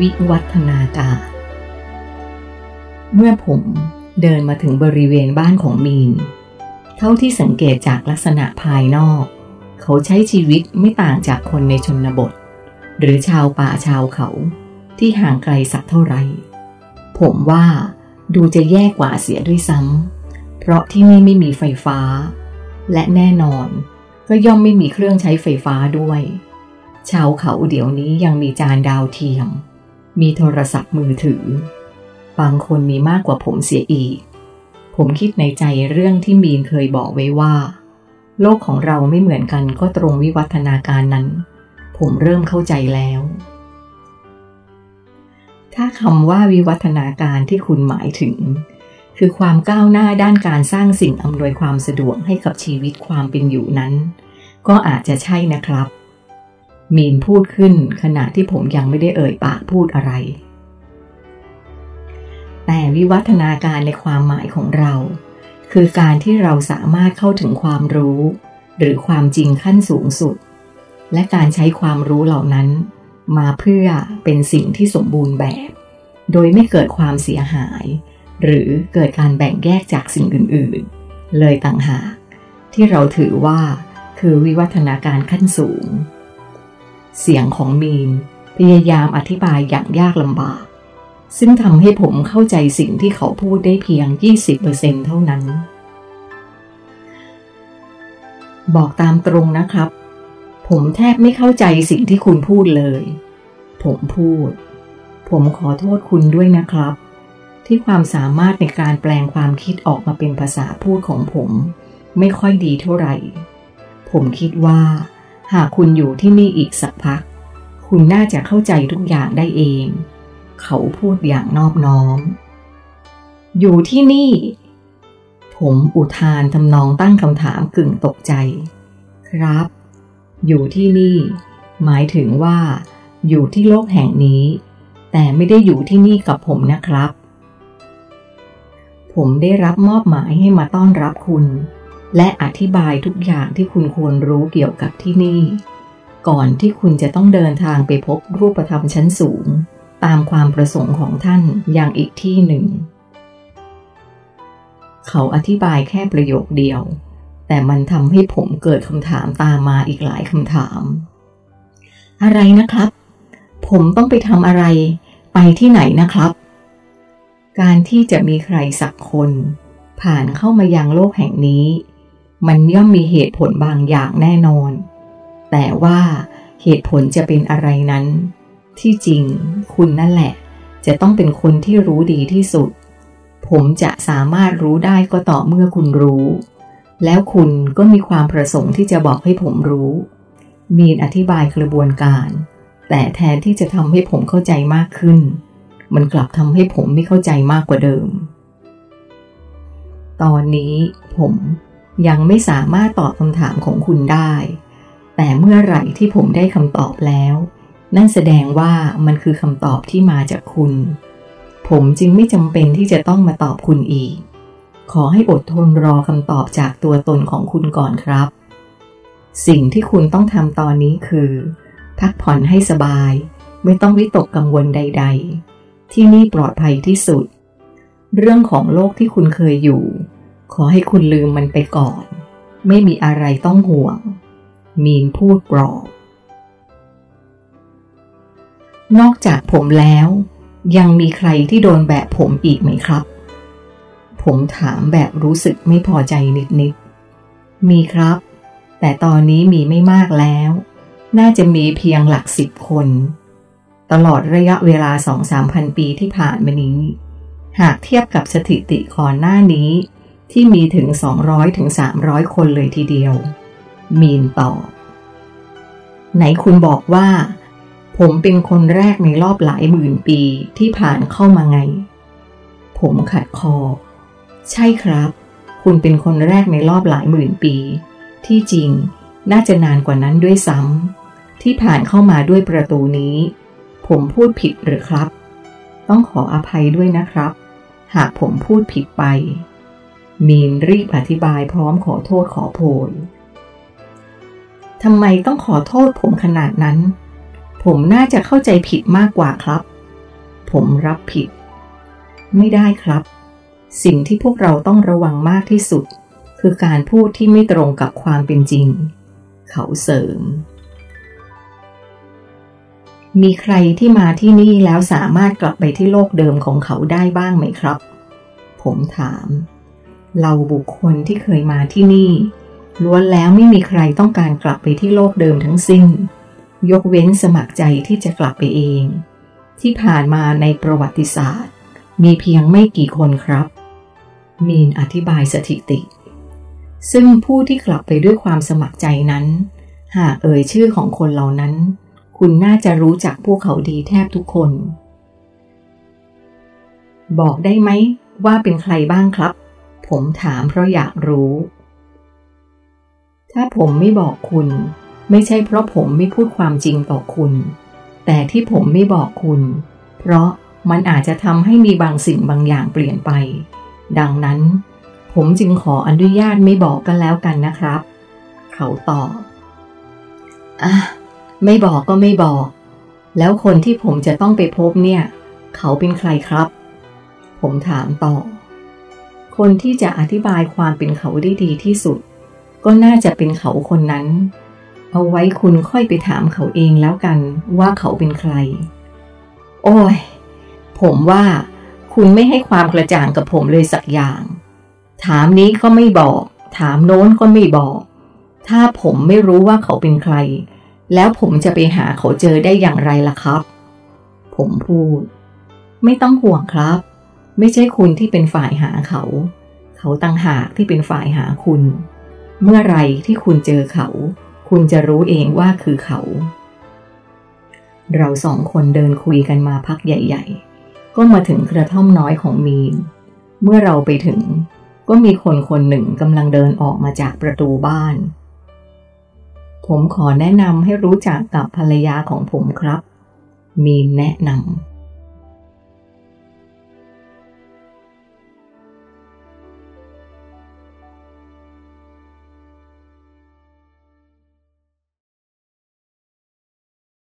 วิวัฒนาการ เมื่อผมเดินมาถึงบริเวณบ้านของมีน เท่าที่สังเกตจากลักษณะภายนอก เขาใช้ชีวิตไม่ต่างจากคนในชนบท หรือชาวป่าชาวเขาที่ห่างไกลสักเท่าไหร่ ผมว่าดูจะแย่กว่าเสียด้วยซ้ำ เพราะที่นี่ไม่มีไฟฟ้า และแน่นอนก็ย่อมไม่มีเครื่องใช้ไฟฟ้าด้วย ชาวเขาเดี๋ยวนี้ยังมีจานดาวเทียม มีโทรศัพท์มือถือ บางคนมีมากกว่าผมเสียอีก ผมคิดในใจเรื่องที่มีนเคยบอกไว้ว่า โลกของเราไม่เหมือนกันก็ตรงวิวัฒนาการนั้น ผมเริ่มเข้าใจแล้ว ถ้าคำว่าวิวัฒนาการที่คุณหมายถึง คือความก้าวหน้าด้านการสร้างสิ่งอำนวยความสะดวกให้กับชีวิตความเป็นอยู่นั้น ก็อาจจะใช่นะครับ มีนพูดขึ้นขณะที่ผมยังไม่ได้เอ่ยปากพูดอะไร แต่วิวัฒนาการในความหมายของเรา คือการที่เราสามารถเข้าถึงความรู้ หรือความจริงขั้นสูงสุด และการใช้ความรู้เหล่านั้น มาเพื่อเป็นสิ่งที่สมบูรณ์แบบ โดยไม่เกิดความเสียหาย หรือเกิดการแบ่งแยกจากสิ่งอื่น ๆ เลยต่างหากที่เราถือว่าคือวิวัฒนาการขั้นสูง เสียงของมีนพยายามอธิบายอย่างยากลำบาก ซึ่งทำให้ผมเข้าใจสิ่งที่เขาพูดได้เพียง 20%เท่านั้น บอกตามตรงนะครับ ผมแทบไม่เข้าใจสิ่งที่คุณพูดเลย ผมพูด ผมขอโทษคุณด้วยนะครับ ที่ความสามารถในการแปลงความคิดออกมาเป็นภาษาพูดของผม ไม่ค่อยดีเท่าไหร่ ผมคิดว่า หากคุณอยู่ที่นี่อีกสักพัก คุณน่าจะเข้าใจทุกอย่างได้เอง เขาพูดอย่างนอบน้อม อยู่ที่นี่ ผมอุทานทำนองตั้งคำถามกึ่งตกใจ ครับ อยู่ที่นี่ หมายถึงว่า อยู่ที่โลกแห่งนี้ แต่ไม่ได้อยู่ที่นี่กับผมนะครับ ผมได้รับมอบหมายให้มาต้อนรับคุณ และอธิบายทุกอย่างที่คุณควรรู้เกี่ยวกับที่นี่ ก่อนที่คุณจะต้องเดินทางไปพบรูปธรรมชั้นสูง ตามความประสงค์ของท่านอย่างอีกที่หนึ่ง เขาอธิบายแค่ประโยคเดียว แต่มันทำให้ผมเกิดคำถามตามมาอีกหลายคำถาม อะไรนะครับ ผมต้องไปทำอะไร ไปที่ไหนนะครับ การที่จะมีใครสักคน ผ่านเข้ามายังโลกแห่งนี้ มันย่อมมีเหตุผลบางอย่างแน่นอน แต่ว่าเหตุผลจะเป็นอะไรนั้น ที่จริงคุณนั่นแหละ จะต้องเป็นคนที่รู้ดีที่สุด ผมจะสามารถรู้ได้ก็ต่อเมื่อคุณรู้ แล้วคุณก็มีความประสงค์ที่จะบอกให้ผมรู้ มีนอธิบายกระบวนการ แต่แทนที่จะทำให้ผมเข้าใจมากขึ้น มันกลับทำให้ผมไม่เข้าใจมากกว่าเดิม ตอนนี้ผม ยังไม่สามารถตอบคำถามของคุณได้ แต่เมื่อไหร่ที่ผมได้คำตอบแล้ว นั่นแสดงว่ามันคือคำตอบที่มาจากคุณ ผมจึงไม่จำเป็นที่จะต้องมาตอบคุณอีก ขอให้อดทนรอคำตอบจากตัวตนของคุณก่อนครับ สิ่งที่คุณต้องทำตอนนี้คือ พักผ่อนให้สบาย ไม่ต้องวิตกกังวลใด ๆ ที่นี่ปลอดภัยที่สุด เรื่องของโลกที่คุณเคยอยู่ ขอให้คุณลืมมันไปก่อน ไม่มีอะไรต้องห่วง มีนพูดปลอบนอกจากผมแล้ว ยังมีใครที่โดนแบบผมอีกไหมครับ ผมถามแบบรู้สึกไม่พอใจนิดๆ มีครับ แต่ตอนนี้มีไม่มากแล้ว น่าจะมีเพียงหลักสิบคน ตลอดระยะเวลาสองสามพันปีที่ผ่านมานี้ หากเทียบกับสถิติก่อนหน้านี้ ที่มีถึง200ถึง300 คนเลยทีเดียว มีนตอบ ไหนคุณบอกว่า ผมเป็นคนแรกในรอบหลายหมื่นปีที่ผ่านเข้ามาไง ผมขัดคอ ใช่ครับ คุณเป็นคนแรกในรอบหลายหมื่นปี ที่จริงน่าจะนานกว่านั้นด้วยซ้ำที่ผ่านเข้ามาด้วยประตูนี้ ผมพูดผิดหรือครับ ต้องขออภัยด้วยนะครับ หากผมพูดผิดไป มีนรีบอธิบายพร้อมขอโทษขอโพยทำไมต้องขอโทษผมขนาดนั้น ผมน่าจะเข้าใจผิดมากกว่าครับ ผมรับผิด ไม่ได้ครับ สิ่งที่พวกเราต้องระวังมากที่สุด คือการพูดที่ไม่ตรงกับความเป็นจริง เขาเสริม มีใครที่มาที่นี่แล้วสามารถกลับไปที่โลกเดิมของเขาได้บ้างไหมครับ ผมถาม เราบุคคลที่เคยมาที่นี่ ล้วนแล้วไม่มีใครต้องการกลับไปที่โลกเดิมทั้งสิ้น ยกเว้นสมัครใจที่จะกลับไปเอง ที่ผ่านมาในประวัติศาสตร์ มีเพียงไม่กี่คนครับ มีนอธิบายสถิติ ซึ่งผู้ที่กลับไปด้วยความสมัครใจนั้น หากเอ่ยชื่อของคนเหล่านั้น คุณน่าจะรู้จักพวกเขาดีแทบทุกคน บอกได้ไหมว่าเป็นใครบ้างครับ ผมถามเพราะอยากรู้ ถ้าผมไม่บอกคุณ ไม่ใช่เพราะผมไม่พูดความจริงต่อคุณ แต่ที่ผมไม่บอกคุณ เพราะมันอาจจะทำให้มีบางสิ่งบางอย่างเปลี่ยนไป ดังนั้น ผมจึงขออนุญาตไม่บอกกันแล้วกันนะครับ เขาตอบอะไม่บอกก็ไม่บอก แล้วคนที่ผมจะต้องไปพบเนี่ย เขาเป็นใครครับ ผมถามต่อ คนที่จะอธิบายความเป็นเขาได้ดีที่สุด ก็น่าจะเป็นเขาคนนั้น เอาไว้คุณค่อยไปถามเขาเองแล้วกันว่าเขาเป็นใคร โอ้ย ผมว่าคุณไม่ให้ความกระจ่างกับผมเลยสักอย่าง ถามนี้ก็ไม่บอก ถามโน้นก็ไม่บอก ถ้าผมไม่รู้ว่าเขาเป็นใคร แล้วผมจะไปหาเขาเจอได้อย่างไรล่ะครับ ผมพูด ไม่ต้องห่วงครับ ไม่ใช่คุณที่เป็นฝ่ายหาเขา เขาต่างหากที่เป็นฝ่ายหาคุณ เมื่อไรที่คุณเจอเขา คุณจะรู้เองว่าคือเขา เราสองคนเดินคุยกันมาพักใหญ่ ๆ ก็มาถึงกระท่อมน้อยของมีน เมื่อเราไปถึง ก็มีคนคนหนึ่งกำลังเดินออกมาจากประตูบ้าน ผมขอแนะนำให้รู้จักกับภรรยาของผมครับ มีนแนะนำ